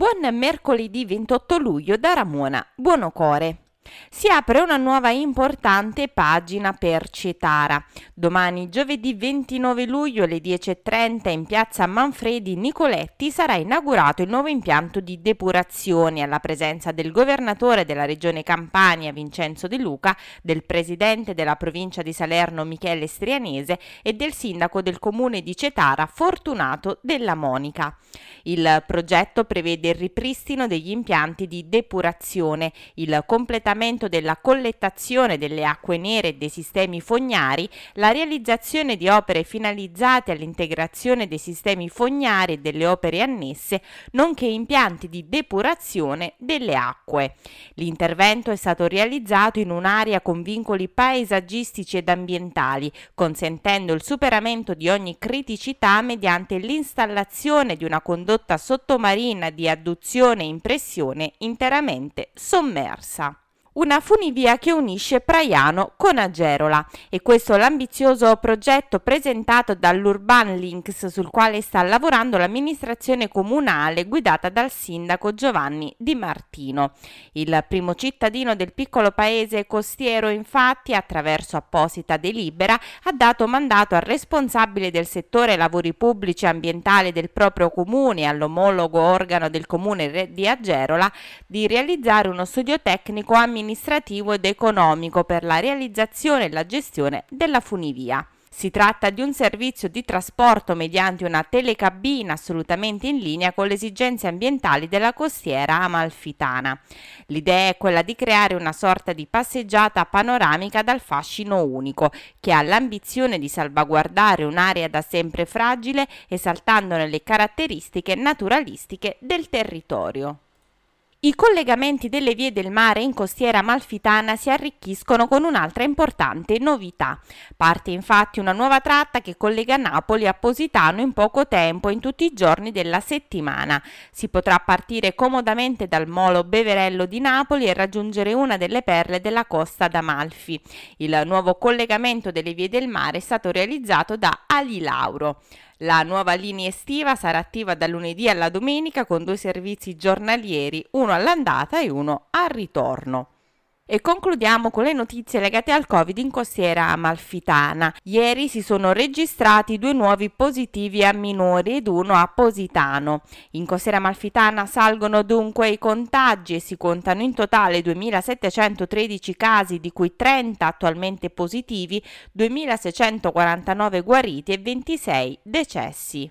buon mercoledì 28 luglio da Ramona Buonocore. Si apre una nuova importante pagina per Cetara. Domani, giovedì 29 luglio alle 10.30 in piazza Manfredi Nicoletti sarà inaugurato il nuovo impianto di depurazione alla presenza del governatore della regione Campania Vincenzo De Luca, del presidente della provincia di Salerno Michele Strianese e del sindaco del comune di Cetara Fortunato della Monica. Il progetto prevede il ripristino degli impianti di depurazione, il completamento completamento della collettazione delle acque nere e dei sistemi fognari, la realizzazione di opere finalizzate all'integrazione dei sistemi fognari e delle opere annesse, nonché impianti di depurazione delle acque. L'intervento è stato realizzato in un'area con vincoli paesaggistici ed ambientali, consentendo il superamento di ogni criticità mediante l'installazione di una condotta sottomarina di adduzione e impressione interamente sommersa una funivia che unisce Praiano con Agerola e questo l'ambizioso progetto presentato dall'Urban Links sul quale sta lavorando l'amministrazione comunale guidata dal sindaco Giovanni Di Martino. Il primo cittadino del piccolo paese costiero infatti attraverso apposita delibera ha dato mandato al responsabile del settore lavori pubblici e ambientali del proprio comune all'omologo organo del comune di Agerola di realizzare uno studio tecnico amministrativo amministrativo ed economico per la realizzazione e la gestione della funivia. Si tratta di un servizio di trasporto mediante una telecabina assolutamente in linea con le esigenze ambientali della costiera amalfitana. L'idea è quella di creare una sorta di passeggiata panoramica dal fascino unico, che ha l'ambizione di salvaguardare un'area da sempre fragile esaltandone le caratteristiche naturalistiche del territorio. I collegamenti delle vie del mare in costiera amalfitana si arricchiscono con un'altra importante novità. Parte infatti una nuova tratta che collega Napoli a Positano in poco tempo in tutti i giorni della settimana. Si potrà partire comodamente dal molo Beverello di Napoli e raggiungere una delle perle della costa d'Amalfi. Il nuovo collegamento delle vie del mare è stato realizzato da Ali Lauro. La nuova linea estiva sarà attiva da lunedì alla domenica con due servizi giornalieri, uno all'andata e uno al ritorno. E concludiamo con le notizie legate al Covid in costiera amalfitana. Ieri si sono registrati due nuovi positivi a minori ed uno a Positano. In costiera amalfitana salgono dunque i contagi e si contano in totale 2.713 casi, di cui 30 attualmente positivi, 2.649 guariti e 26 decessi.